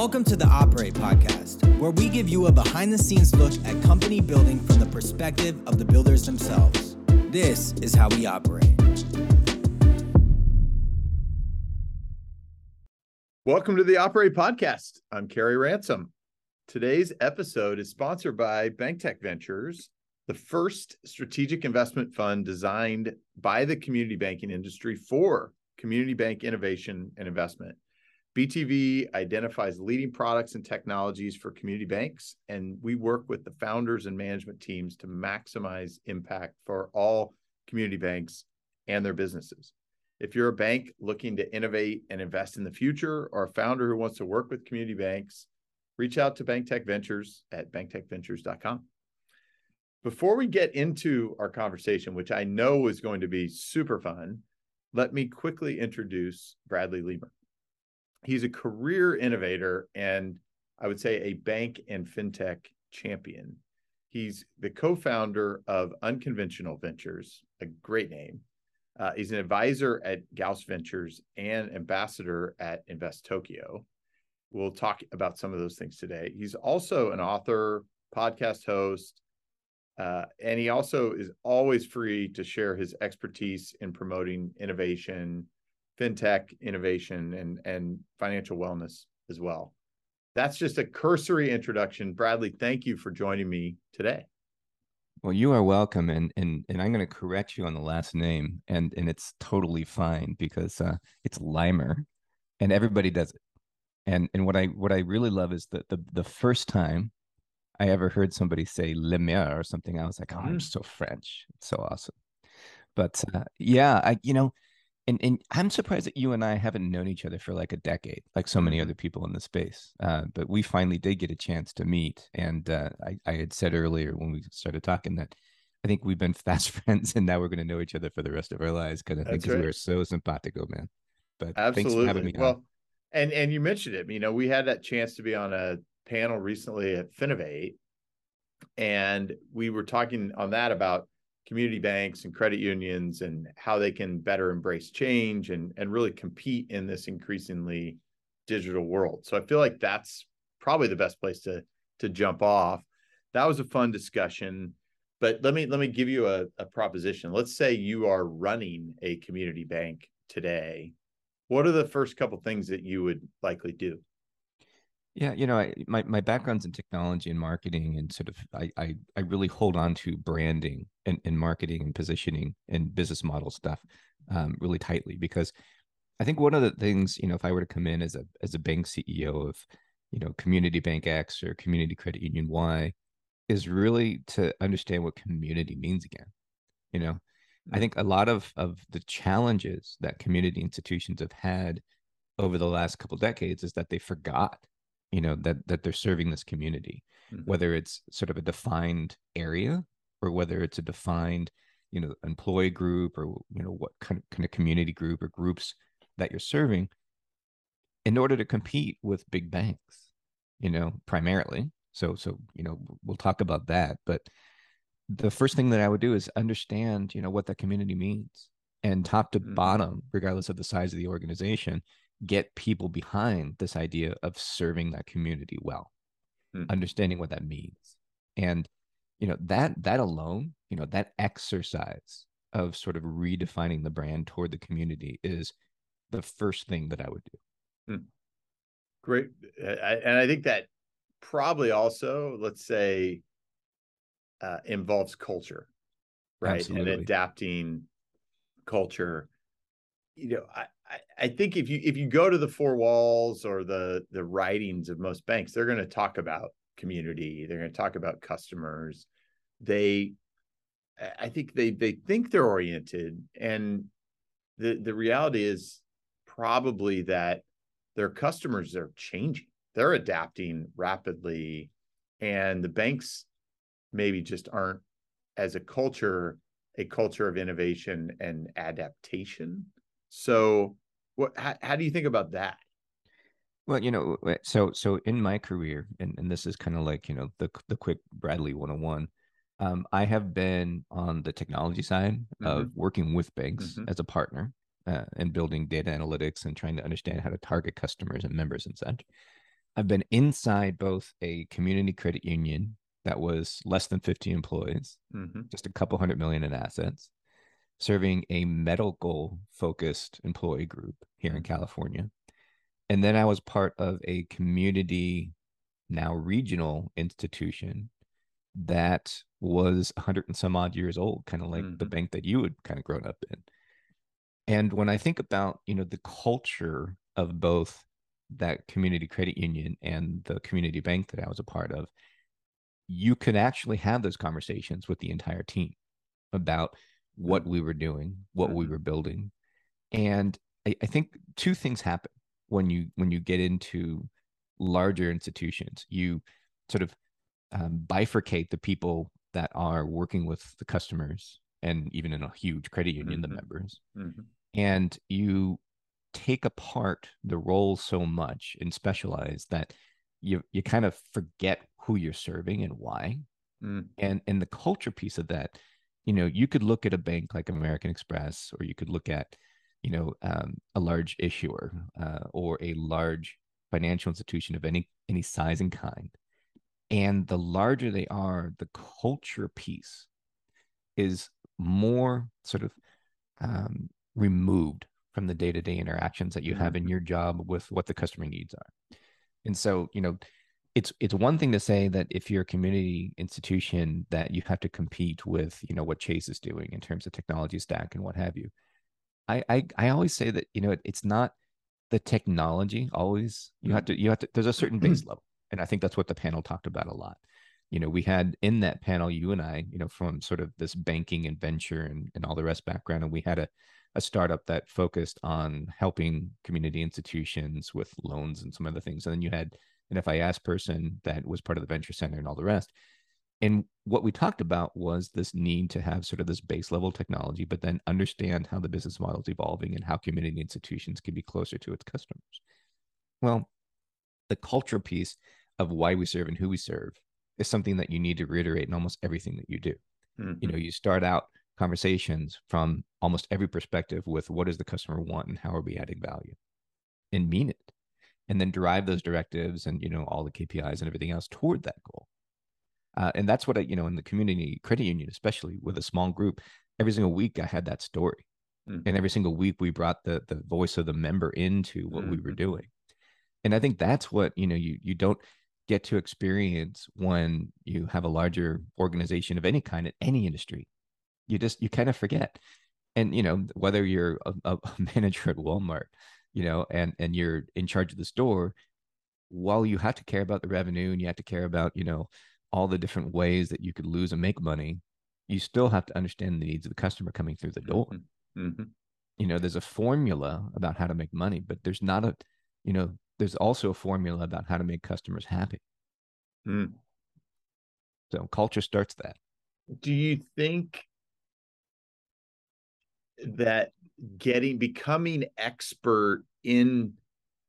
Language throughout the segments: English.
Welcome to the Operate Podcast, where we give you a behind the scenes look at company building from the perspective of the builders themselves. This is how we operate. Welcome to the Operate Podcast. I'm Kerry Ransom. Today's episode is sponsored by BankTech Ventures, the first strategic investment fund designed by the community banking industry for community bank innovation and investment. BTV identifies leading products and technologies for community banks, and we work with the founders and management teams to maximize impact for all community banks and their businesses. If you're a bank looking to innovate and invest in the future, or a founder who wants to work with community banks, reach out to BankTech Ventures at banktechventures.com. Before we get into our conversation, which I know is going to be super fun, let me quickly introduce Bradley Lemer he's a career innovator and I would say a bank and fintech champion. He's the co founder of Unconventional Ventures, a great name. Uh, he's an advisor at Gauss Ventures and ambassador at Invest Tokyo. We'll talk about some of those things today. He's also an author, podcast host, uh, and he also is always free to share his expertise in promoting innovation fintech innovation and and financial wellness as well. That's just a cursory introduction. Bradley, thank you for joining me today. Well, you are welcome, and and and I'm going to correct you on the last name, and and it's totally fine because uh, it's Leimer, and everybody does it. And and what I what I really love is that the the first time I ever heard somebody say Lemer or something, I was like, oh, I'm mm. so French. It's so awesome. But uh, yeah, I you know and and I'm surprised that you and I haven't known each other for like a decade, like so many mm-hmm. other people in the space. Uh, but we finally did get a chance to meet, and uh, I, I had said earlier when we started talking that I think we've been fast friends, and now we're going to know each other for the rest of our lives because I think right. we are so simpatico, man. But absolutely, thanks for having me. Well, on. and and you mentioned it. You know, we had that chance to be on a panel recently at Finovate, and we were talking on that about community banks and credit unions and how they can better embrace change and and really compete in this increasingly digital world. So I feel like that's probably the best place to to jump off. That was a fun discussion. But let me let me give you a, a proposition. Let's say you are running a community bank today. What are the first couple things that you would likely do? Yeah, you know, I, my my background's in technology and marketing, and sort of I I, I really hold on to branding and, and marketing and positioning and business model stuff um, really tightly because I think one of the things you know if I were to come in as a as a bank CEO of you know community bank X or community credit union Y is really to understand what community means again. You know, I mm. think a lot of of the challenges that community institutions have had over the last couple decades is that they forgot you know that that they're serving this community mm-hmm. whether it's sort of a defined area or whether it's a defined you know employee group or you know what kind of, kind of community group or groups that you're serving in order to compete with big banks you know primarily so so you know we'll talk about that but the first thing that i would do is understand you know what that community means and top to mm-hmm. bottom regardless of the size of the organization get people behind this idea of serving that community well mm. understanding what that means and you know that that alone you know that exercise of sort of redefining the brand toward the community is the first thing that i would do mm. great and i think that probably also let's say uh, involves culture right Absolutely. and adapting culture you know I, I, think if you if you go to the four walls or the the writings of most banks, they're going to talk about community. They're going to talk about customers. They, I think they they think they're oriented, and the the reality is probably that their customers are changing. They're adapting rapidly, and the banks maybe just aren't as a culture a culture of innovation and adaptation. So what how, how do you think about that? Well, you know, so so in my career, and, and this is kind of like, you know, the the quick Bradley 101. Um, I have been on the technology side mm-hmm. of working with banks mm-hmm. as a partner uh, and building data analytics and trying to understand how to target customers and members and such. I've been inside both a community credit union that was less than 50 employees, mm-hmm. just a couple hundred million in assets, serving a medical focused employee group here in mm-hmm. California. And then I was part of a community, now regional institution that was 100 and some odd years old, kind of like mm-hmm. the bank that you had kind of grown up in. And when I think about, you know, the culture of both that community credit union and the community bank that I was a part of, you could actually have those conversations with the entire team about what mm-hmm. we were doing, what mm-hmm. we were building. And I, I, think two things happen when you when you get into larger institutions. You sort of um, bifurcate the people that are working with the customers and even in a huge credit union, mm-hmm. the members. Mm-hmm. And you take apart the roles so much and specialize that you you kind of forget who you're serving and why. Mm. And and the culture piece of that, you know, you could look at a bank like American Express, or you could look at, you know, um, a large issuer uh, or a large financial institution of any any size and kind. And the larger they are, the culture piece is more sort of um, removed from the day-to-day interactions that you have in mm-hmm. your job with what the customer needs are and so, you know, it's it's one thing to say that if you're a community institution that you have to compete with, you know, what Chase is doing in terms of technology stack and what have you. I I, I always say that, you know, it, it's not the technology always. You have mm-hmm. to you have to there's a certain base level. And I think that's what the panel talked about a lot. You know, we had in that panel, you and I, you know, from sort of this banking and venture and, and all the rest background, and we had a a startup that focused on helping community institutions with loans and some other things. And then you had an FIS person that was part of the venture center and all the rest. And what we talked about was this need to have sort of this base level technology, but then understand how the business model is evolving and how community institutions can be closer to its customers. Well, the culture piece of why we serve and who we serve is something that you need to reiterate in almost everything that you do. Mm-hmm. You know, you start out conversations from almost every perspective with what does the customer want and how are we adding value and mean it and then drive those directives and you know all the kpis and everything else toward that goal uh, and that's what i you know in the community credit union especially with a small group every single week i had that story mm-hmm. and every single week we brought the the voice of the member into what mm-hmm. we were mm-hmm. doing and i think that's what you know you you don't get to experience when you have a larger organization of any kind in any industry you just you kind of forget and you know whether you're a, a manager at walmart you know and and you're in charge of the store while you have to care about the revenue and you have to care about you know all the different ways that you could lose and make money you still have to understand the needs of the customer coming through the door mm-hmm. mm-hmm. you know there's a formula about how to make money but there's not a you know there's also a formula about how to make customers happy mm. so culture starts that do you think that getting becoming expert in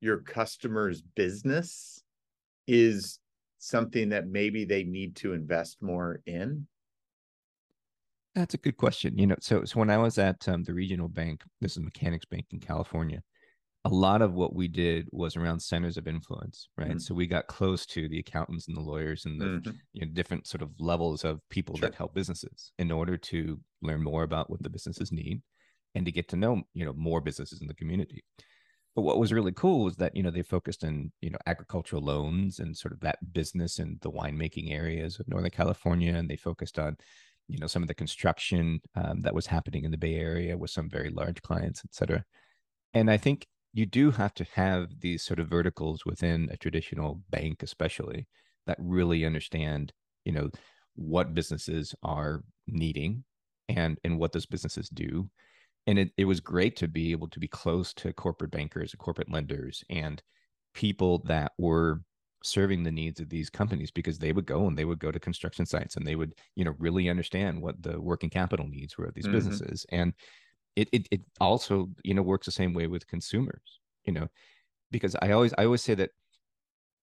your customer's business is something that maybe they need to invest more in? That's a good question. You know, so so when I was at um, the regional bank, this is Mechanics Bank in California, a lot of what we did was around centers of influence, right? Mm-hmm. So we got close to the accountants and the lawyers and the mm-hmm. you know, different sort of levels of people sure. that help businesses in order to learn more about what the businesses need and to get to know you know more businesses in the community. But what was really cool was that you know they focused on you know agricultural loans and sort of that business and the winemaking areas of northern california and they focused on you know some of the construction um, that was happening in the bay area with some very large clients et cetera. And i think you do have to have these sort of verticals within a traditional bank especially that really understand you know what businesses are needing and and what those businesses do and it, it was great to be able to be close to corporate bankers and corporate lenders and people that were serving the needs of these companies because they would go and they would go to construction sites and they would you know really understand what the working capital needs were of these mm-hmm. businesses and it, it it also you know works the same way with consumers you know because i always i always say that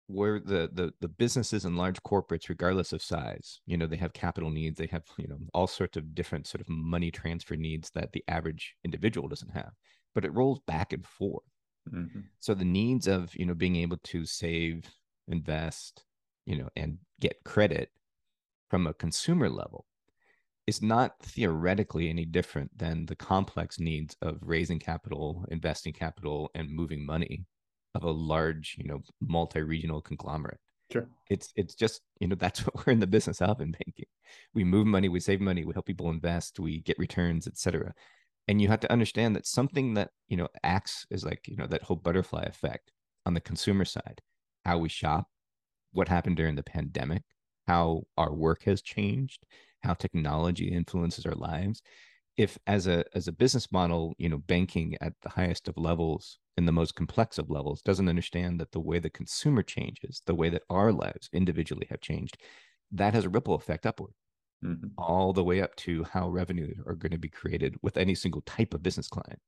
where the the the businesses and large corporates regardless of size you know they have capital needs they have you know all sorts of different sort of money transfer needs that the average individual doesn't have but it rolls back and forth mm-hmm. so the needs of you know being able to save invest, you know, and get credit from a consumer level is not theoretically any different than the complex needs of raising capital, investing capital, and moving money of a large, you know, multi-regional conglomerate. Sure. It's it's just, you know, that's what we're in the business of in banking. We move money, we save money, we help people invest, we get returns, etc. And you have to understand that something that, you know, acts as like, you know, that whole butterfly effect on the consumer side, how we shop, what happened during the pandemic, how our work has changed, how technology influences our lives. If as a as a business model, you know, banking at the highest of levels in the most complex of levels doesn't understand that the way the consumer changes, the way that our lives individually have changed, that has a ripple effect upward. Mm-hmm. all the way up to how revenue are going to be created with any single type of business client.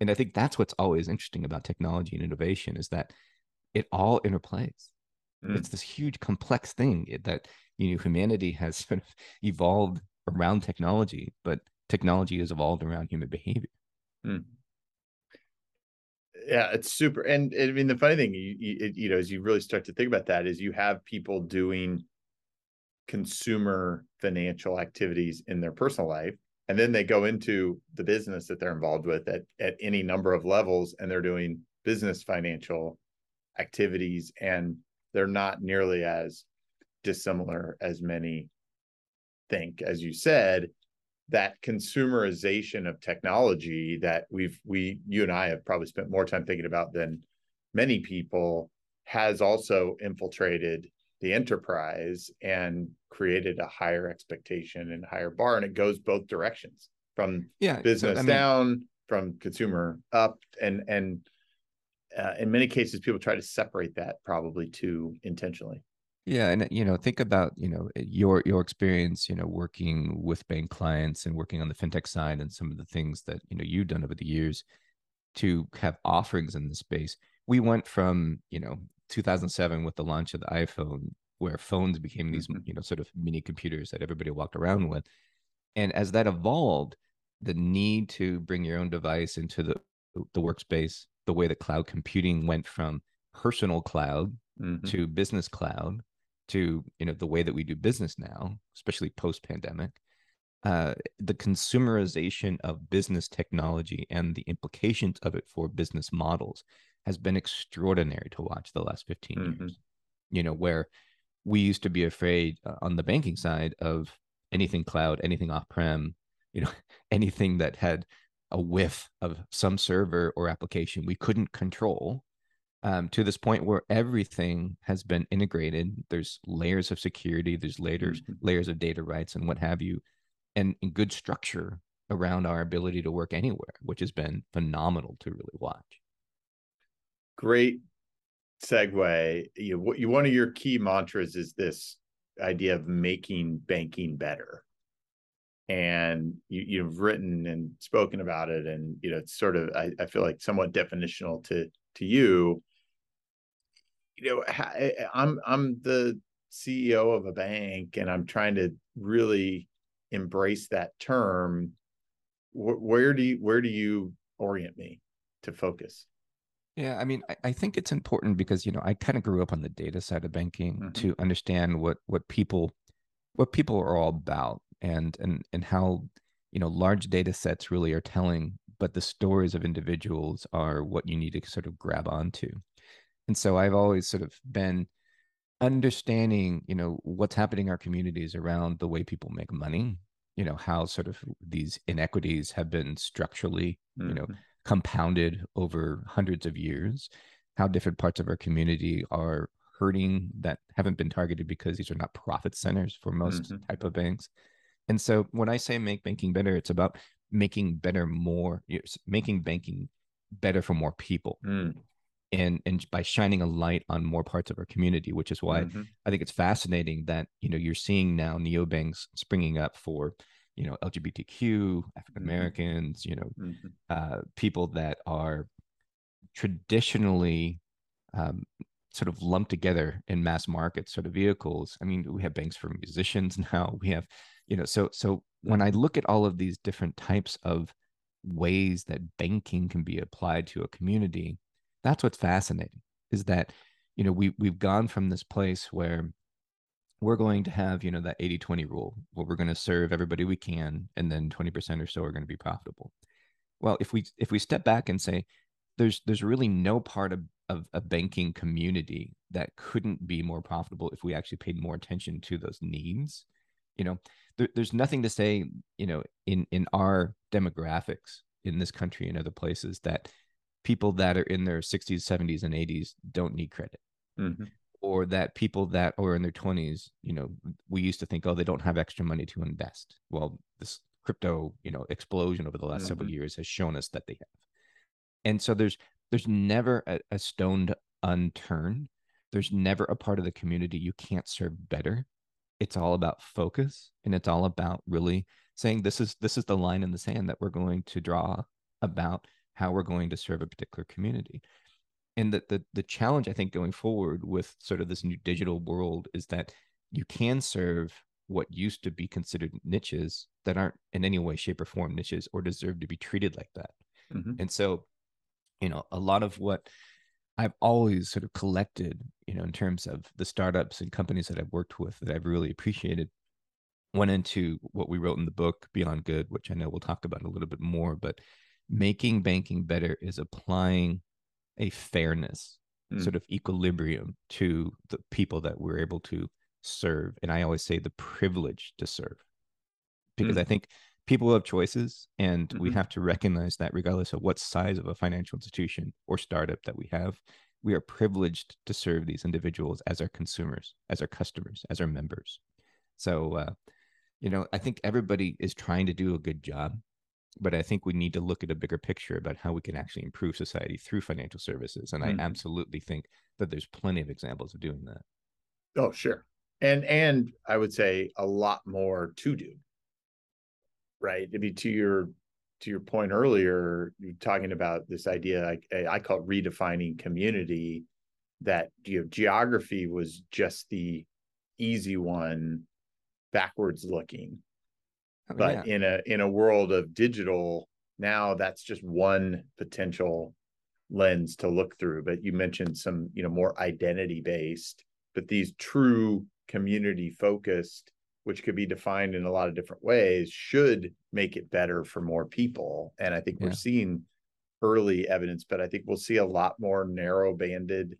And I think that's what's always interesting about technology and innovation is that it all interplays. Mm. It's this huge complex thing that you know humanity has sort of evolved around technology, but technology has evolved around human behavior. Mm yeah it's super and i mean the funny thing you, you, you know as you really start to think about that is you have people doing consumer financial activities in their personal life and then they go into the business that they're involved with at, at any number of levels and they're doing business financial activities and they're not nearly as dissimilar as many think as you said that consumerization of technology that we've we you and I have probably spent more time thinking about than many people has also infiltrated the enterprise and created a higher expectation and higher bar and it goes both directions from yeah, business so, mean, down from consumer up and and uh, in many cases people try to separate that probably too intentionally yeah, and you know, think about you know eh, your your experience, you know, working with bank clients and working on the fintech side, and some of the things that you know you've done over the years to have offerings in this space. We went from you know 2007 with the launch of the iPhone, where phones became these mm-hmm. you know sort of mini computers that everybody walked around with, and as that evolved, the need to bring your own device into the the workspace, the way that cloud computing went from personal cloud mm-hmm. to business cloud to you know the way that we do business now, especially post pandemic, uh, the consumerization of business technology and the implications of it for business models has been extraordinary to watch the last 15 mm-hmm. years. You know, where we used to be afraid uh, on the banking side of anything cloud, anything off prem, you know, anything that had a whiff of some server or application we couldn't control um, to this point where everything has been integrated. There's layers of security, there's layers mm-hmm. layers of data rights and what have you, and, and good structure around our ability to work anywhere, which has been phenomenal to really watch. Great segue. You, what you one of your key mantras is this idea of making banking better and you, you've written and spoken about it and you know it's sort of I, I feel like somewhat definitional to to you you know eh, eh, i'm i'm the ceo of a bank and i'm trying to really embrace that term. Where do you where do you orient me to focus? Yeah i mean i, I think it's important because you know i kind of grew up on the data side of banking mm-hmm. to understand what what people what people are all about and and and how you know large data sets really are telling but the stories of individuals are what you need to sort of grab onto and so i've always sort of been understanding you know what's happening in our communities around the way people make money you know how sort of these inequities have been structurally mm-hmm. you know mm-hmm. compounded over hundreds of years how different parts of our community are hurting that haven't been targeted because these are not profit centers for most mm-hmm. type of banks and so when i say make banking better it's about making better more making banking better for more people mm and and by shining a light on more parts of our community which is why mm-hmm. i think it's fascinating that you know you're seeing now neobanks springing up for you know lgbtq african americans mm-hmm. you know mm-hmm. uh, people that are traditionally um, sort of lumped together in mass market sort of vehicles i mean we have banks for musicians now we have you know so so when i look at all of these different types of ways that banking can be applied to a community that's what's fascinating is that you know we we've gone from this place where we're going to have you know that 80 20 rule where we're going to serve everybody we can and then 20% or so are going to be profitable. Well if we if we step back and say there's there's really no part of, of a banking community that couldn't be more profitable if we actually paid more attention to those needs you know? There, there's nothing to say you know in in our demographics in this country and other places that people that are in their 60s 70s and 80s don't need credit. Mm-hmm. Or that people that are in their 20s you know we used to think oh they don't have extra money to invest. Well this crypto you know explosion over the last mm-hmm. several years has shown us that they have. And so there's there's never a, a stone unturned. There's never a part of the community you can't serve better. It's all about focus and it's all about really saying this is this is the line in the sand that we're going to draw about how we're going to serve a particular community and the, the the challenge i think going forward with sort of this new digital world is that you can serve what used to be considered niches that aren't in any way shape or form niches or deserve to be treated like that mm-hmm. and so you know a lot of what i've always sort of collected you know in terms of the startups and companies that i've worked with that i've really appreciated went into what we wrote in the book beyond good which i know we'll talk about a little bit more but making banking better is applying a fairness mm. sort of equilibrium to the people that we're able to serve and i always say the privilege to serve because mm. i think people have choices and mm-hmm. we have to recognize that regardless of what size of a financial institution or startup that we have we are privileged to serve these individuals as our consumers as our customers as our members so uh, you know i think everybody is trying to do a good job but I think we need to look at a bigger picture about how we can actually improve society through financial services. And mm-hmm. I absolutely think that there's plenty of examples of doing that. Oh, sure. And and I would say a lot more to do. Right. I mean, to your to your point earlier, you're talking about this idea I, I call it redefining community. That you know, geography was just the easy one, backwards looking Oh, but yeah. in a in a world of digital now that's just one potential lens to look through but you mentioned some you know more identity based but these true community focused which could be defined in a lot of different ways should make it better for more people and i think yeah. we're seeing early evidence but i think we'll see a lot more narrow banded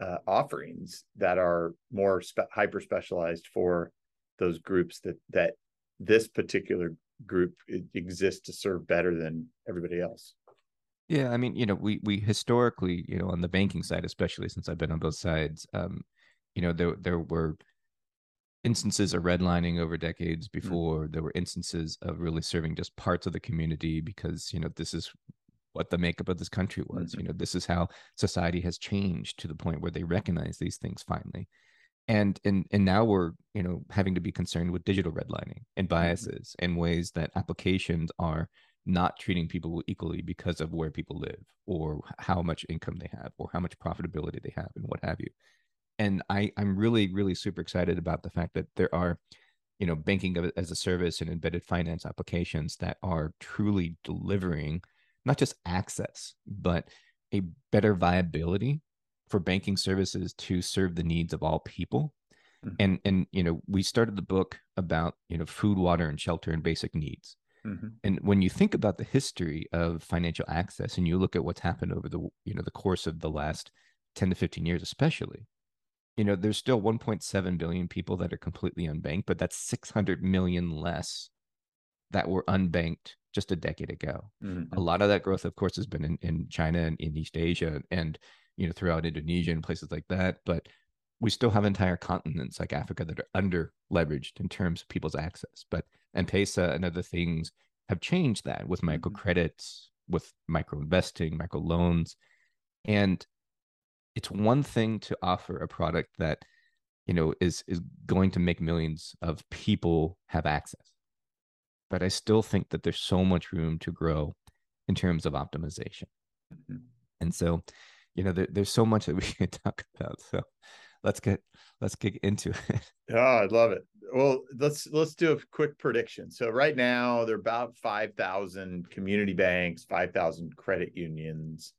uh, offerings that are more spe- hyper specialized for those groups that that this particular group exists to serve better than everybody else. Yeah, I mean, you know, we we historically, you know, on the banking side, especially since I've been on both sides, um, you know, there there were instances of redlining over decades hmm. before. Mm. There were instances of really serving just parts of the community because you know this is what the makeup of this country was. Mm-hmm. You know, this is how society has changed to the point where they recognize these things finally and and and now we're you know having to be concerned with digital redlining and mm-hmm. biases mm-hmm. and ways that applications are not treating people equally because of where people live or how much income they have or how much profitability they have and what have you and i i'm really really super excited about the fact that there are you know banking as a service and embedded finance applications that are truly delivering not just access but a better viability for banking services to serve the needs of all people mm-hmm. and and you know we started the book about you know food water and shelter and basic needs mm-hmm. and when you think about the history of financial access and you look at what's happened over the you know the course of the last 10 to 15 years especially you know there's still 1.7 billion people that are completely unbanked but that's 600 million less that were unbanked just a decade ago mm-hmm. a lot of that growth of course has been in, in china and in east asia and you know, throughout Indonesia and places like that. But we still have entire continents like Africa that are under leveraged in terms of people's access. But M-Pesa and other things have changed that with mm-hmm. microcredits, with micro investing, micro loans. And it's one thing to offer a product that, you know, is is going to make millions of people have access. But I still think that there's so much room to grow in terms of optimization. Mm-hmm. And so you know, there, there's so much that we can talk about. So let's get let's get into it. Oh, I love it. Well, let's let's do a quick prediction. So right now there are about five thousand community banks, five thousand credit unions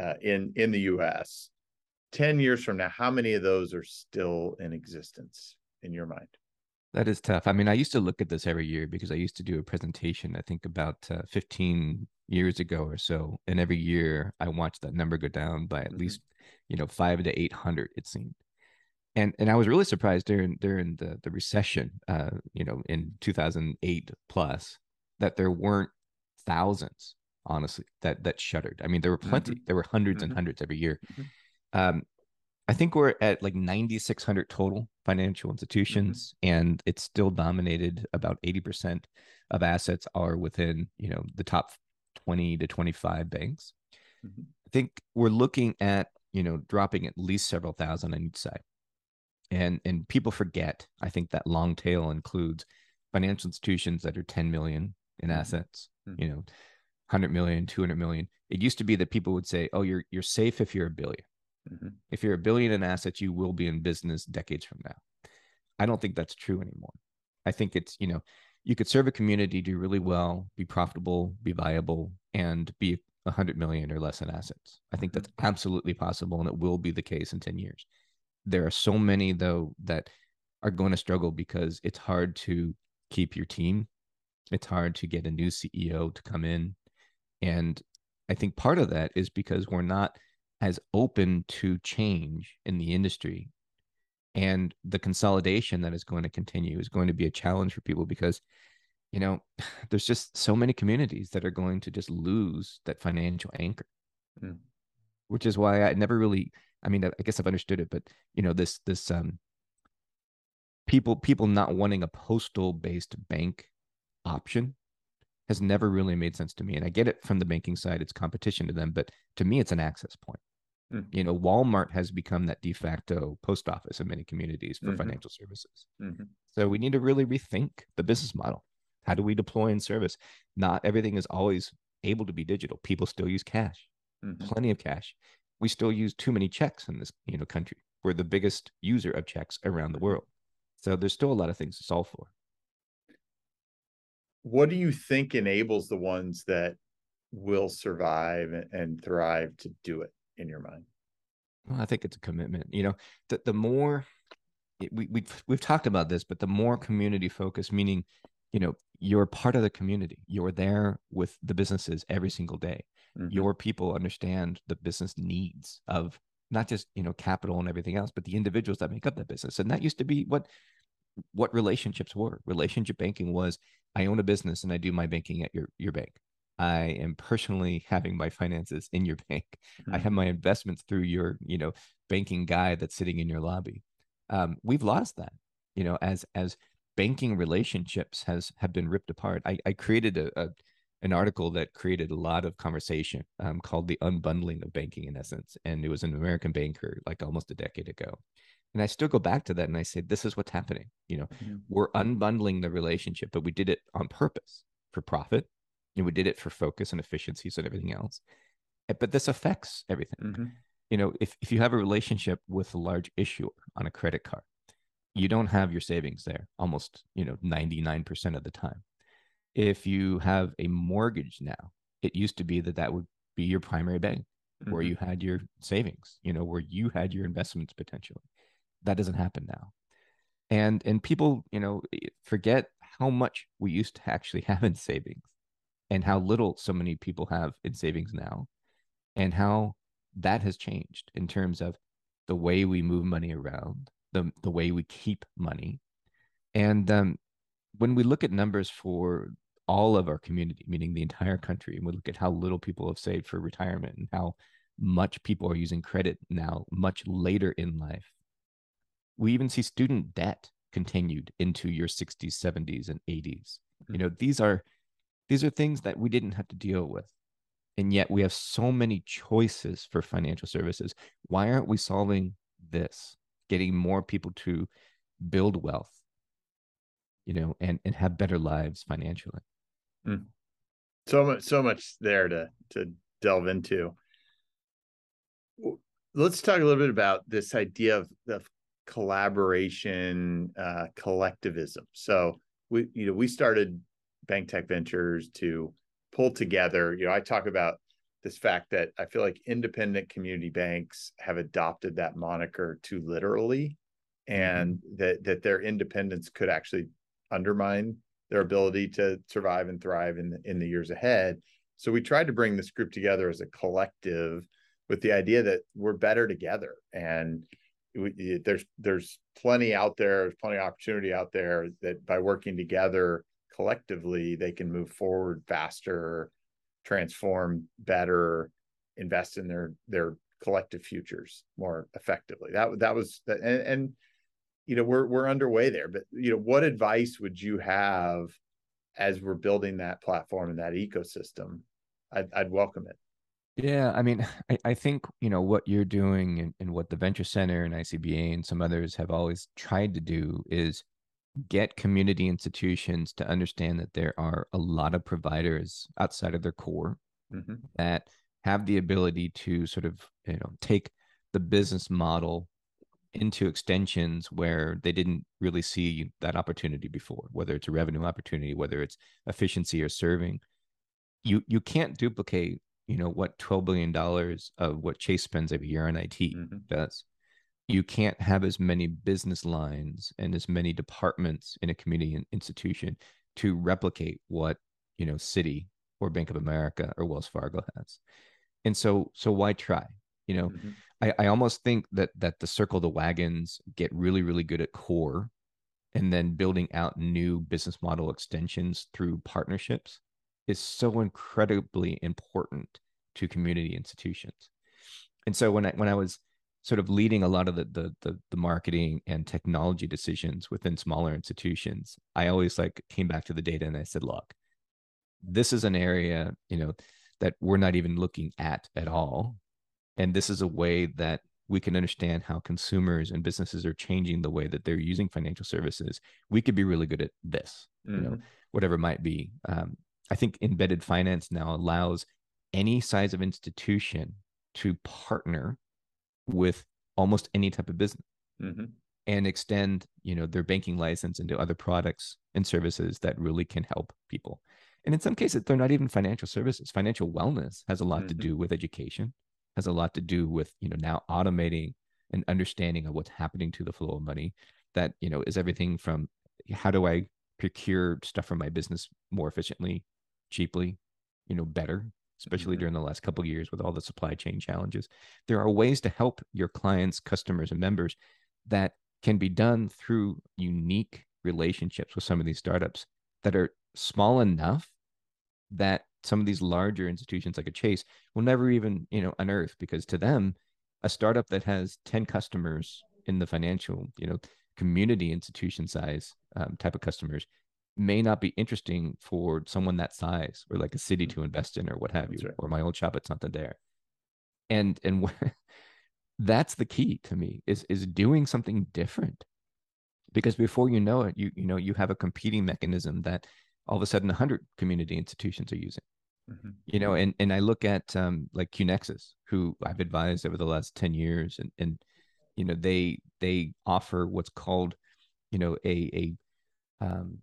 uh, in in the U.S. 10 years from now, how many of those are still in existence in your mind? That is tough. I mean, I used to look at this every year because I used to do a presentation, I think about uh, 15 years ago or so. And every year I watched that number go down by at mm-hmm. least, you know, five to 800, it seemed. And, and I was really surprised during during the the recession, uh, you know, in 2008 plus, that there weren't thousands, honestly, that that shuttered. I mean, there were plenty. Mm-hmm. There were 100s mm-hmm. and hundreds every year. Mm-hmm. Um, I think we're at like 9,600 total financial mm-hmm. institutions, mm-hmm. and it's still dominated. About 80% of assets are within, you know, the top 20 to 25 banks. Mm-hmm. I think we're looking at, you know, dropping at least several thousand on each side. And and people forget. I think that long tail includes financial institutions that are 10 million in mm-hmm. assets. Mm-hmm. You know, 100 million, 200 million. It used to be that people would say, "Oh, you're you're safe if you're a 1000000000 mm-hmm. If you're a billion in assets, you will be in business decades from now. I don't think that's true anymore. I think it's, you know, you could serve a community, do really well, be profitable, be viable, and be 100 million or less in assets. I think that's mm-hmm. absolutely possible, and it will be the case in 10 years. There are so many, though, that are going to struggle because it's hard to keep your team. It's hard to get a new CEO to come in. And I think part of that is because we're not as open to change in the industry and the consolidation that is going to continue is going to be a challenge for people because you know there's just so many communities that are going to just lose that financial anchor mm. which is why i never really i mean i guess i've understood it but you know this this um people people not wanting a postal based bank option has never really made sense to me and i get it from the banking side it's competition to them but to me it's an access point Mm. You know, Walmart has become that de facto post office in many communities for mm-hmm. financial services. Mm-hmm. So we need to really rethink the business model. How do we deploy and service? Not everything is always able to be digital. People still use cash, mm-hmm. plenty of cash. We still use too many checks in this you know country. We're the biggest user of checks around the world. So there's still a lot of things to solve for. What do you think enables the ones that will survive and thrive to do it? In your mind? Well, I think it's a commitment. You know, the the more we we've we've talked about this, but the more community focused, meaning, you know, you're part of the community. You're there with the businesses every single day. Mm-hmm. Your people understand the business needs of not just you know capital and everything else, but the individuals that make up that business. And that used to be what what relationships were. Relationship banking was I own a business and I do my banking at your your bank. I am personally having my finances in your bank. Mm-hmm. I have my investments through your, you know, banking guy that's sitting in your lobby. Um, we've lost that, you know, as as banking relationships has have been ripped apart. I, I created a, a an article that created a lot of conversation um, called the unbundling of banking in essence and it was an american banker like almost a decade ago and i still go back to that and i say this is what's happening you know mm-hmm. we're unbundling the relationship but we did it on purpose for profit and we did it for focus and efficiencies and everything else eh, but this affects everything. Mm-hmm. you know if, if you have a relationship with a large issuer on a credit card you don't have your savings there almost you know 99% of the time. If you have a mortgage now it used to be that that would be your primary bank mm-hmm. where you had your savings you know where you had your investments potentially. That doesn't happen now. And and people you know forget how much we used to actually have in savings and how little so many people have in savings now and how that has changed in terms of the way we move money around the, the way we keep money and um, when we look at numbers for all of our community meaning the entire country and we look at how little people have saved for retirement and how much people are using credit now much later in life we even see student debt continued into your 60s 70s and 80s mm-hmm. you know these are these are things that we didn't have to deal with. And yet we have so many choices for financial services. Why aren't we solving this? Getting more people to build wealth, you know, and, and have better lives financially. Mm. So much, so much there to to delve into. Let's talk a little bit about this idea of, of collaboration, uh, collectivism. So we, you know, we started BankTech Ventures to pull together. You know, I talk about this fact that I feel like independent community banks have adopted that moniker too literally, and mm-hmm. that that their independence could actually undermine their ability to survive and thrive in the, in the years ahead. So we tried to bring this group together as a collective with the idea that we're better together and we, there's there's plenty out there there's plenty of opportunity out there that by working together collectively they can move forward faster transform better invest in their their collective futures more effectively. That that was and, and you know we're we're underway there but you know what advice would you have as we're building that platform and that ecosystem? I'd, I'd welcome it. Yeah, I mean, I, I think you know what you're doing and, and what the Venture Center and ICBA and some others have always tried to do is get community institutions to understand that there are a lot of providers outside of their core mm-hmm. that have the ability to sort of you know take the business model into extensions where they didn't really see that opportunity before whether it's a revenue opportunity whether it's efficiency or serving you you can't duplicate you know what 12 billion dollars of what chase spends every year on it mm-hmm. does you can't have as many business lines and as many departments in a community institution to replicate what you know Citi or bank of america or wells fargo has and so so why try you know mm-hmm. I, I almost think that that the circle the wagons get really really good at core and then building out new business model extensions through partnerships is so incredibly important to community institutions. And so when I when I was sort of leading a lot of the, the the the, marketing and technology decisions within smaller institutions, I always like came back to the data and I said, look, this is an area, you know, that we're not even looking at at all. And this is a way that we can understand how consumers and businesses are changing the way that they're using financial services. We could be really good at this, mm-hmm. you know, mm-hmm. whatever it might be. Um, I think embedded finance now allows any size of institution to partner with almost any type of business mm-hmm. and extend you know their banking license into other products and services that really can help people and in some cases they're not even financial services financial wellness has a lot mm-hmm. to do with education has a lot to do with you know now automating and understanding of what's happening to the flow of money that you know is everything from how do i procure stuff for my business more efficiently cheaply you know better especially mm-hmm. during the last couple years with all the supply chain challenges there are ways to help your clients customers and members that can be done through unique relationships with some of these startups that are small enough that some of these larger institutions like a chase will never even you know unearth because to them a startup that has 10 customers in the financial you know community institution size um, type of customers may not be interesting for someone that size or like a Citi mm-hmm. to invest in or what have that's you right. or my old shop at Santander. And and that's the key to me is is doing something different. Because before you know it, you you know you have a competing mechanism that all of a sudden 100 community institutions are using. Mm-hmm. You know, and and I look at um, like QNexus, who I've advised over the last 10 years and and you know they they offer what's called you know a a um,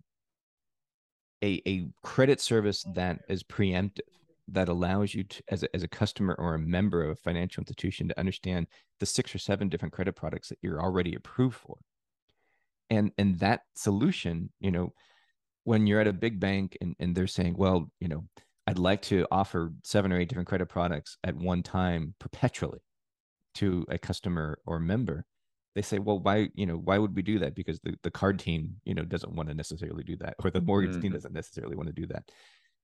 a, a credit service that is preemptive that allows you to as a, as a customer or a member of a financial institution to understand the six or seven different credit products that you're already approved for. And and that solution you know when you're at a big bank and, and they're saying well you know i'd like to offer seven or eight different credit products at one time perpetually to a customer or member they say, well, why, you know, why would we do that? Because the, the card team, you know, doesn't want to necessarily do that, or the mortgage mm-hmm. team doesn't necessarily want to do that.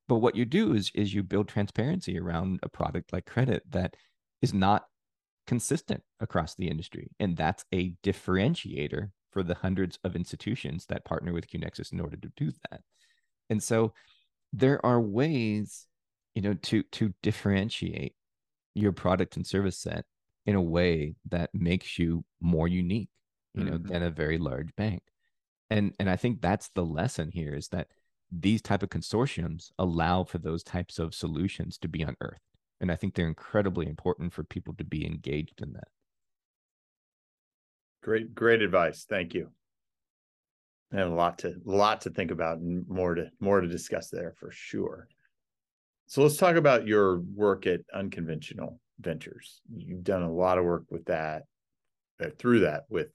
But what you do is is you build transparency around a product like credit that is not consistent across the industry. And that's a differentiator for the hundreds of institutions that partner with QNexus in order to do that. And so there are ways, you know, to to differentiate your product and service set in a way that makes you more unique, you know, mm-hmm. than a very large bank. And and I think that's the lesson here is that these type of consortiums allow for those types of solutions to be unearthed. And I think they're incredibly important for people to be engaged in that. Great, great advice. Thank you. And a lot to a lot to think about and more to more to discuss there for sure. So let's talk about your work at Unconventional Ventures. You've done a lot of work with that, uh, through that with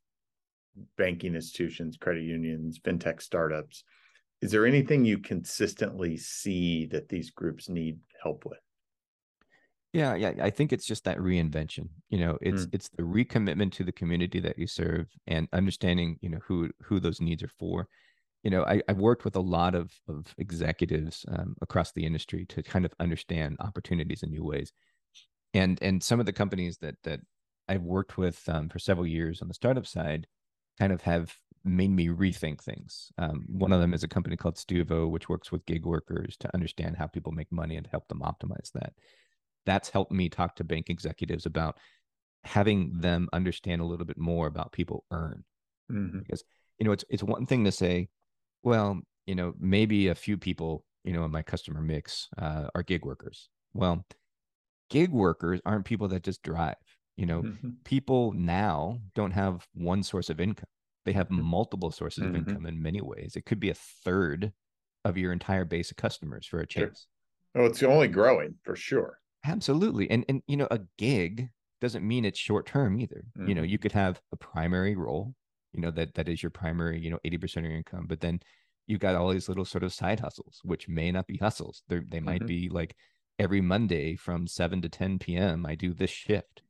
banking institutions, credit unions, fintech startups. Is there anything you consistently see that these groups need help with? Yeah, yeah, I think it's just that reinvention. You know, it's Mm. it's the recommitment to the community that you serve and understanding, you know, who who those needs are for. You know, I, I've worked with a lot of of executives um, across the industry to kind of understand opportunities in new ways. And and some of the companies that that I've worked with um, for several years on the startup side kind of have made me rethink things. Um, one of them is a company called Stuvo, which works with gig workers to understand how people make money and help them optimize that that's helped me talk to bank executives about having them understand a little bit more about people earn Mhm. because you know it's it's one thing to say well you know maybe a few people you know in my customer mix uh, are gig workers well gig workers aren't people that just drive you know Mhm. people now don't have one source of income they have Mhm. multiple sources Mhm. of income in many ways it could be a third of your entire base of customers for a chase Oh, it's only growing for sure. Absolutely. And and you know, a gig doesn't mean it's short term either. You know, Mhm. you could have a primary role, you know, that that is your primary, you know, 80% of your income, but then you've got all these little sort of side hustles, which may not be hustles. They they might Mhm. be like every Monday from 7 to 10 p.m. I do this shift.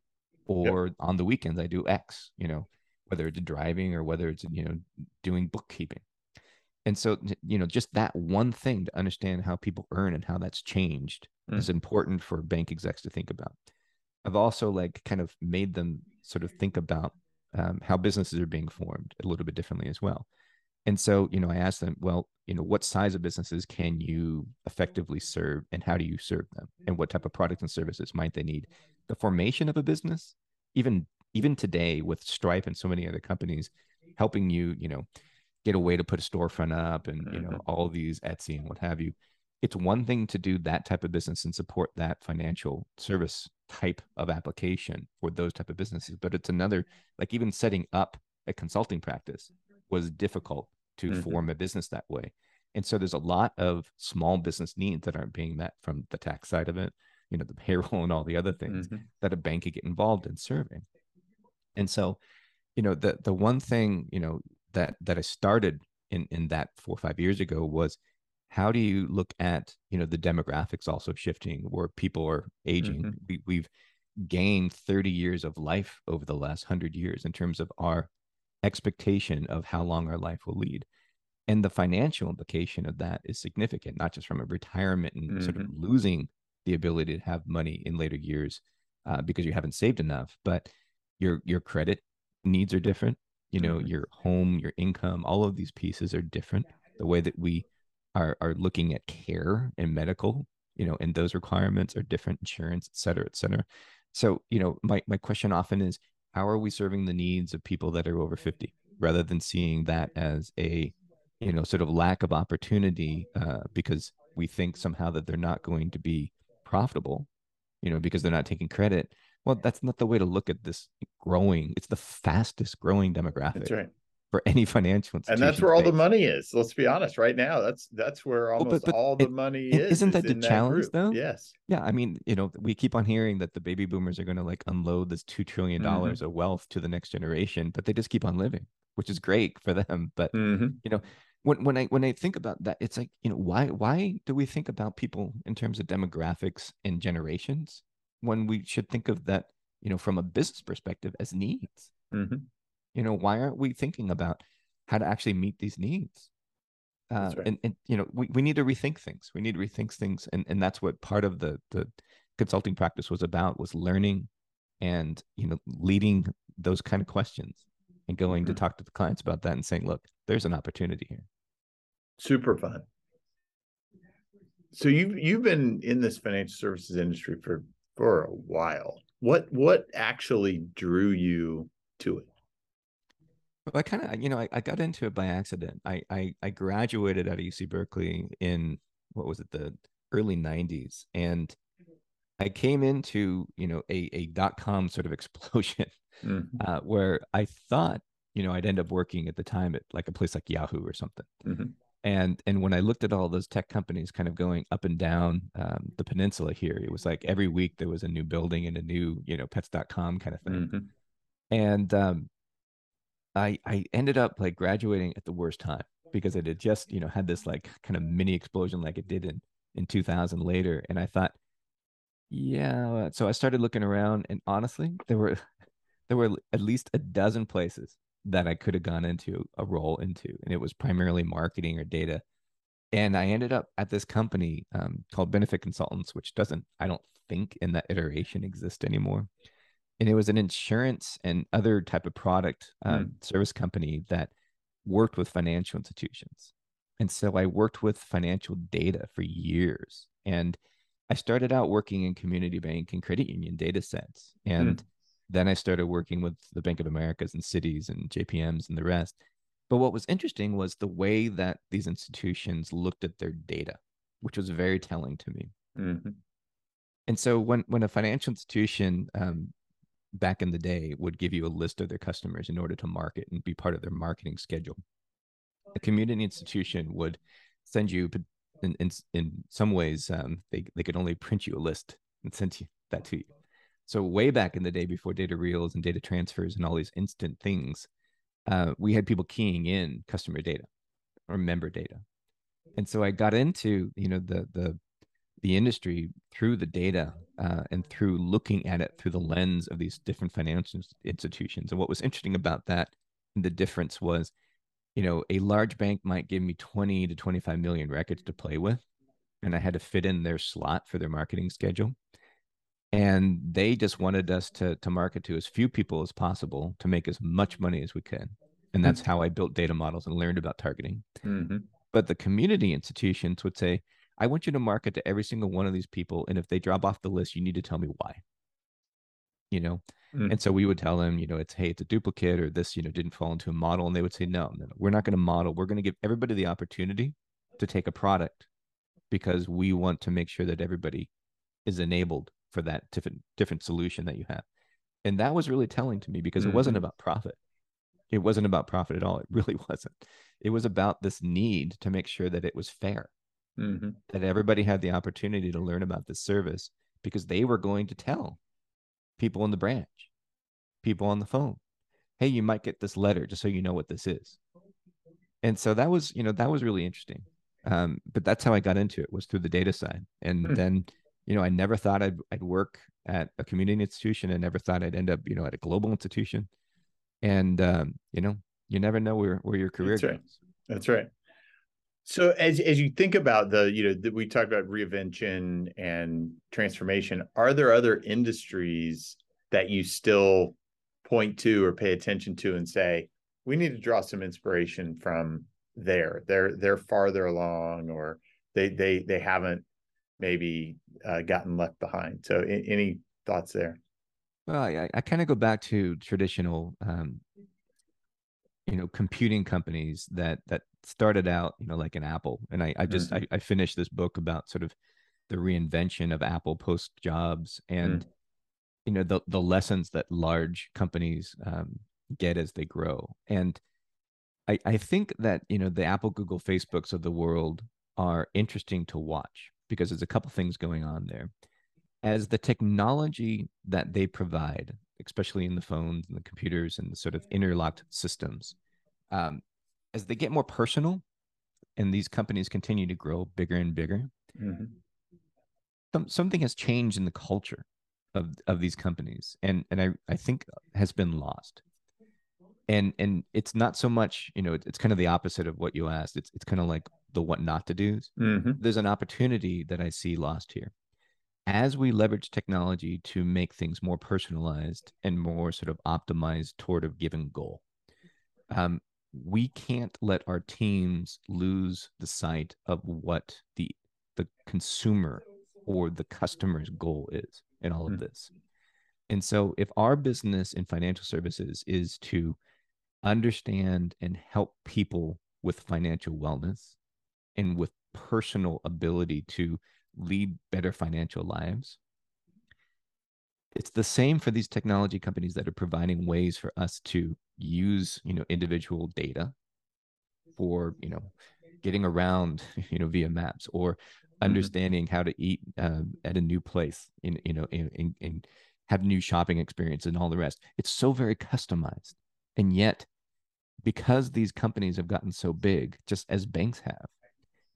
Or on the weekends I do X, you know, whether it's driving or whether it's, you know, doing bookkeeping. And so, you know, just that one thing to understand how people earn and how that's changed Mm. is important for bank execs to think about. I've also like kind of made them sort of think about um, how businesses are being formed a little bit differently as well. And so, you know, I asked them, well, you know, what size of businesses can you effectively serve and how do you serve them? And what type of products and services might they need? The formation of a business, even even today with Stripe and so many other companies helping you, you know, get a way to put a storefront up and, you know, Mhm. all these Etsy and what have you. It's one thing to do that type of business and support that financial service type of application for those type of businesses, but it's another like even setting up a consulting practice was difficult to Mhm. form a business that way. And so there's a lot of small business needs that aren't being met from the tax side of it, you know, the payroll and all the other things Mhm. that a bank could get involved in serving. And so, you know, the the one thing, you know, that that I started in in that four or five years ago was how do you look at, you know, the demographics also shifting where people are aging. Mhm. We we've gained 30 years of life over the last 100 years in terms of our expectation of how long our life will lead. And the financial implication of that is significant, not just from a retirement and sort of losing the ability to have money in later years uh, because you haven't saved enough, but your your credit needs are different. You know, Mhm. your home, your income, all of these pieces are different. The way that we are are looking at care and medical, you know, and those requirements are different, insurance, et cetera, et cetera. So, you know, my my question often is, how are we serving the needs of people that are over 50 rather than seeing that as a you know sort of lack of opportunity uh, because we think somehow that they're not going to be profitable you know because they're not taking credit. Well that's not the way to look at this growing. It's the fastest growing demographic. That's right. For any financial institution. And that's where all the money is. Let's be honest. Right now, that's that's where Well, but- but all the it- money and is. isn't is that the challenge, group. though? Yes. yeah i mean you know we keep on hearing that the baby boomers are going to like unload this $2 trillion Mm-hmm. of wealth to the next generation but they just keep on living which is great for them but Mhm. you know when when i when i think about that it's like you know why why do we think about people in terms of demographics and generations when we should think of that you know from a business perspective as needs Mhm. You know why aren't we thinking about how to actually meet these needs uh, right. and, and you know we, we need to rethink things we need to rethink things and, and that's what part of the the consulting practice was about was learning and you know leading those kind of questions and going to Mhm. talk to the clients about that and saying look there's an opportunity here Super fun. So you've you've been in this financial services industry for for a while. What what actually drew you to it? Well, I kind of, you know, I, I got into it by accident. I, I I graduated out of UC Berkeley in what was it, the early '90s, and I came into, you know, a a dot com sort of explosion, Mhm. uh, where I thought, you know, I'd end up working at the time at like a place like Yahoo or something. Mhm. and and when I looked at all those tech companies kind of going up and down um, the peninsula here, it was like every week there was a new building and a new you know pets.com kind of thing. Mm-hmm. And um, I I ended up like graduating at the worst time because it had just you know had this like kind of mini explosion like it did in in 2000 later, and I thought, yeah. So I started looking around, and honestly, there were there were at least a dozen places that I could have gone into a role into, and it was primarily marketing or data. And I ended up at this company um, called Benefit Consultants, which doesn't, I don't think, in that iteration exist anymore. And it was an insurance and other type of product um, mm. service company that worked with financial institutions. And so I worked with financial data for years. And I started out working in community bank and credit union data sets. And mm then I started working with the Bank of Americas and Citis and JPMs and the rest. But what was interesting was the way that these institutions looked at their data, which was very telling to me. Mm-hmm. And so when when a financial institution um, back in the day would give you a list of their customers in order to market and be part of their marketing schedule, a community institution would send you in in, in some ways um, they they could only print you a list and send you that to you. So way back in the day before data reels and data transfers and all these instant things, uh, we had people keying in customer data or member data. And so I got into, you know, the the the industry through the data uh, and through looking at it through the lens of these different financial institutions. And what was interesting about that, the difference was, you know, a large bank might give me 20 to 25 million records to play with, and I had to fit in their slot for their marketing schedule and they just wanted us to to market to as few people as possible to make as much money as we could and that's how i built data models and learned about targeting mm-hmm. but the community institutions would say i want you to market to every single one of these people and if they drop off the list you need to tell me why you know mm-hmm. and so we would tell them you know it's hey it's a duplicate or this you know didn't fall into a model and they would say no no, no we're not going to model we're going to give everybody the opportunity to take a product because we want to make sure that everybody is enabled for that different different solution that you have and that was really telling to me because mm-hmm. it wasn't mm-hmm. about profit it wasn't about profit at all it really wasn't it was about this need to make sure that it was fair mm-hmm. that everybody had the opportunity to learn about this service because they were going to tell people in the branch people on the phone hey you might get this letter just so you know what this is and so that was you know that was really interesting um, but that's how i got into it was through the data side and mm-hmm. then you know, I never thought I'd I'd work at a community institution. I never thought I'd end up, you know, at a global institution. And um, you know, you never know where where your career That's goes. Right. That's right. So as as you think about the, you know, that we talked about reinvention and transformation, are there other industries that you still point to or pay attention to and say, we need to draw some inspiration from there. They're they're farther along or they they they haven't maybe uh, gotten left behind. So, any thoughts there? Well, I, I kind of go back to traditional, um, you know, computing companies that that started out, you know, like an Apple. And I, I just mm-hmm. I, I, finished this book about sort of the reinvention of Apple post Jobs and mm. you know the the lessons that large companies um, get as they grow. And I I think that you know the Apple, Google, Facebooks of the world are interesting to watch because there's a couple things going on there. As the technology that they provide, especially in the phones and the computers and the sort of interlocked systems, um, as they get more personal and these companies continue to grow bigger and bigger, mm-hmm. some, something has changed in the culture of, of these companies. And, and I, I think has been lost. And and it's not so much you know it's kind of the opposite of what you asked. It's it's kind of like the what not to do's. Mm-hmm. there's an opportunity that i see lost here. As we leverage technology to make things more personalized and more sort of optimized toward a given goal um, we can't let our teams lose the sight of what the the consumer or the customer's goal is in all of mm-hmm. this and so if our business in financial services is to understand and help people with financial wellness and with personal ability to lead better financial lives. It's the same for these technology companies that are providing ways for us to use, you know, individual data for, you know, getting around you know via maps or Mm-hmm. understanding how to eat um, at a new place in you know in, in, in have new shopping experience and all the rest. It's so very customized. And yet because these companies have gotten so big just as banks have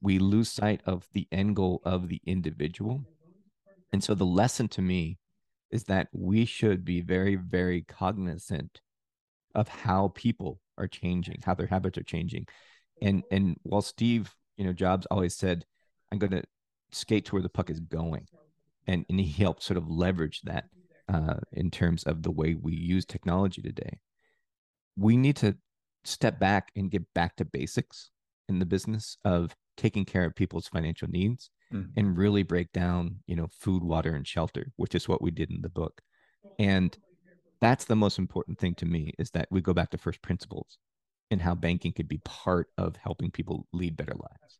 we lose sight of the end goal of the individual. And so the lesson to me is that we should be very very cognizant of how people are changing how their habits are changing and and while steve you know jobs always said i'm going to skate to where the puck is going. And, and he helped sort of leverage that uh, in terms of the way we use technology today. We need to step back and get back to basics in the business of taking care of people's financial needs mm-hmm. and really break down, you know, food, water, and shelter, which is what we did in the book. And that's the most important thing to me is that we go back to first principles and how banking could be part of helping people lead better lives.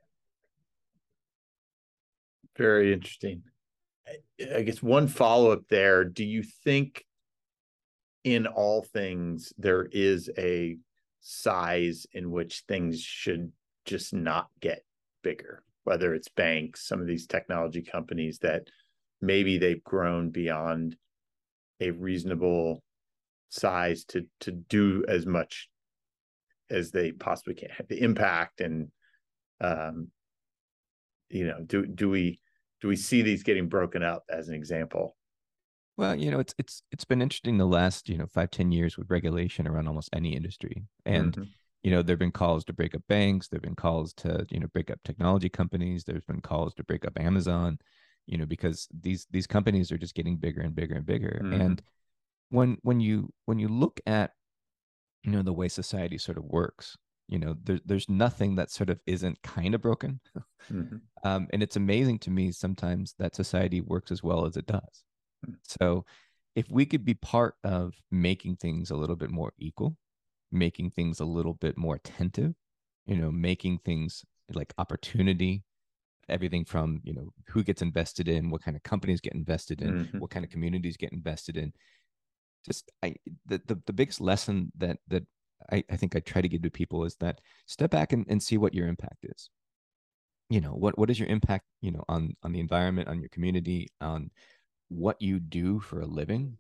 Very interesting. I guess one follow up there. Do you think in all things there is a size in which things should just not get bigger? Whether it's banks, some of these technology companies that maybe they've grown beyond a reasonable size to to do as much as they possibly can. have The impact and um, you know, do do we do we see these getting broken up as an example? Well, you know, it's it's it's been interesting the last you know five ten years with regulation around almost any industry, and mm-hmm. you know there've been calls to break up banks, there've been calls to you know break up technology companies, there's been calls to break up Amazon, you know, because these these companies are just getting bigger and bigger and bigger, mm-hmm. and when when you when you look at you know the way society sort of works you know there's there's nothing that sort of isn't kind of broken mm-hmm. um, and it's amazing to me sometimes that society works as well as it does mm-hmm. so if we could be part of making things a little bit more equal making things a little bit more attentive you know making things like opportunity everything from you know who gets invested in what kind of companies get invested in mm-hmm. what kind of communities get invested in just i the, the the biggest lesson that that I, I think I try to give to people is that step back and, and see what your impact is. You know, what what is your impact, you know, on on the environment, on your community, on what you do for a living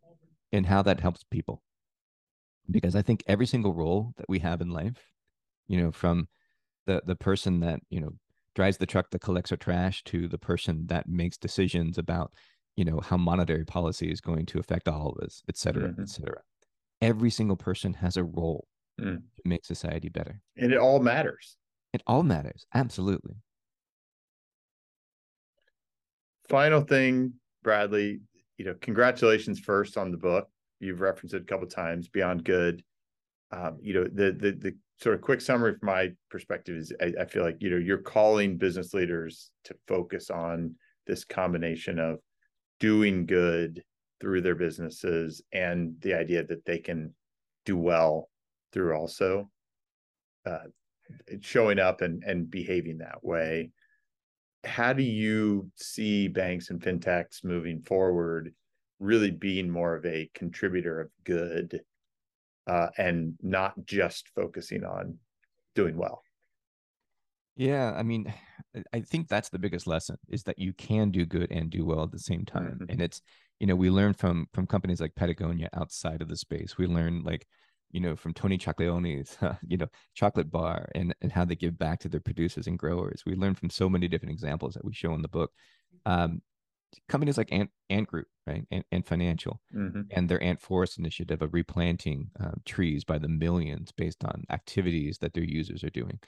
and how that helps people. Because I think every single role that we have in life, you know, from the the person that, you know, drives the truck that collects our trash to the person that makes decisions about, you know, how monetary policy is going to affect all of us, et cetera, mm-hmm. et cetera. Every single person has a role mm. to make society better. And it all matters. It all matters. Absolutely. Final thing, Bradley, you know, congratulations first on the book. You've referenced it a couple times, Beyond Good. Um, you know, the the the sort of quick summary from my perspective is I, I feel like, you know, you're calling business leaders to focus on this combination of doing good through their businesses and the idea that they can do well through also uh, showing up and and behaving that way. How do you see banks and fintechs moving forward really being more of a contributor of good uh, and not just focusing on doing well yeah i mean i think that's the biggest lesson is that you can do good and do well at the same time mm-hmm. and it's you know we learn from from companies like patagonia outside of the space we learn like you know, from Tony Chocolonely's, uh, you know, chocolate bar and, and how they give back to their producers and growers. We learn from so many different examples that we show in the book. Um, companies like Ant, Ant Group, right, and, Ant Financial, mm-hmm. and their Ant Forest initiative of replanting um, trees by the millions based on activities that their users are doing.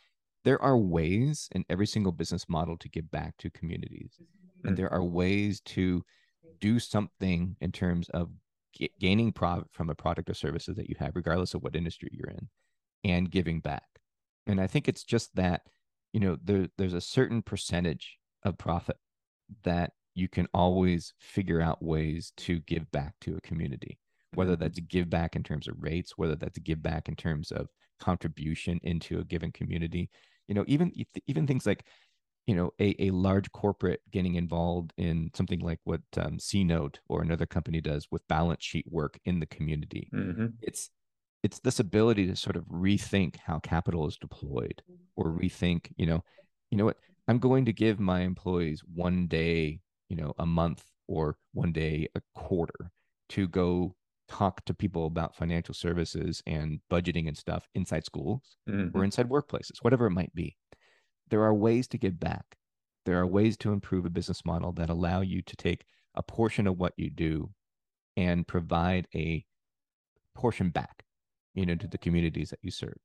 There are ways in every single business model to give back to communities, and there are ways to do something in terms of gaining profit from a product or services that you have, regardless of what industry you're in, and giving back. And I think it's just that, you know, there, there's a certain percentage of profit that you can always figure out ways to give back to a community, whether mm-hmm. that's give back in terms of rates, whether that's give back in terms of contribution into a given community. You know, even even things like you know a, a large corporate getting involved in something like what um, CNote or another company does with balance sheet work in the community mm-hmm. it's it's this ability to sort of rethink how capital is deployed or rethink you know you know what? I'm going to give my employees one day, you know, a month or one day a quarter to go talk to people about financial services and budgeting and stuff inside schools mm-hmm. or inside workplaces, whatever it might be. There are ways to give back. There are ways to improve a business model that allow you to take a portion of what you do and provide a portion back, you know, to the communities that you serve.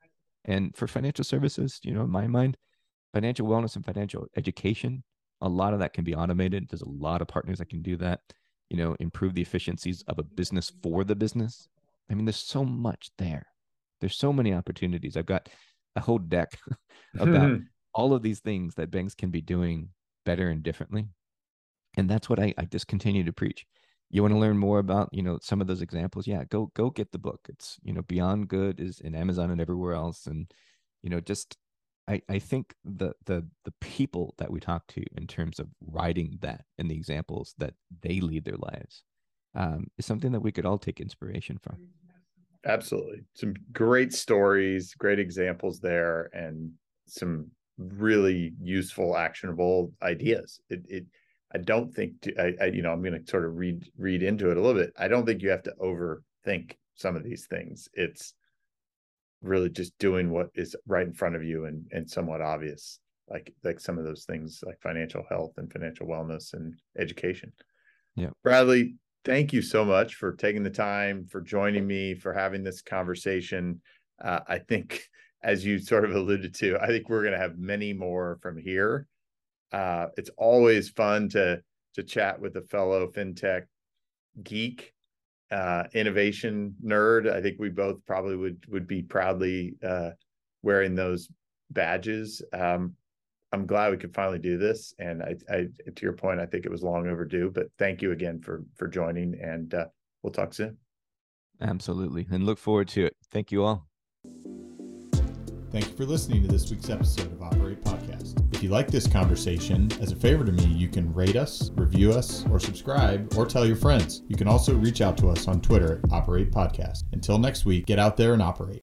And for financial services, you know, in my mind, financial wellness and financial education, a lot of that can be automated. There's a lot of partners that can do that you know, improve the efficiencies of a business for the business. I mean, there's so much there. There's so many opportunities. I've got a whole deck about all of these things that banks can be doing better and differently. And that's what I, I just continue to preach. You want to learn more about, you know, some of those examples? Yeah, go go get the book. It's, you know, Beyond Good is in Amazon and everywhere else. And, you know, just I, I think the the the people that we talk to in terms of writing that and the examples that they lead their lives um, is something that we could all take inspiration from. Absolutely, some great stories, great examples there, and some really useful, actionable ideas. It, it I don't think to, I, I you know I'm going to sort of read read into it a little bit. I don't think you have to overthink some of these things. It's really just doing what is right in front of you and and somewhat obvious like like some of those things like financial health and financial wellness and education. Yeah. Bradley thank you so much for taking the time for joining me for having this conversation. Uh, i think as you sort of alluded to i think we're going to have many more from here. Uh, it's always fun to to chat with a fellow fintech geek uh, innovation nerd. I think we both probably would would be proudly uh, wearing those badges. Um, I'm glad we could finally do this, and I, I, to your point, I think it was long overdue. But thank you again for for joining, and uh, we'll talk soon. Absolutely, and look forward to it. Thank you all. Thank you for listening to this week's episode of Operate Podcast. If you like this conversation, as a favor to me, you can rate us, review us, or subscribe, or tell your friends. You can also reach out to us on Twitter at Operate Podcast. Until next week, get out there and operate.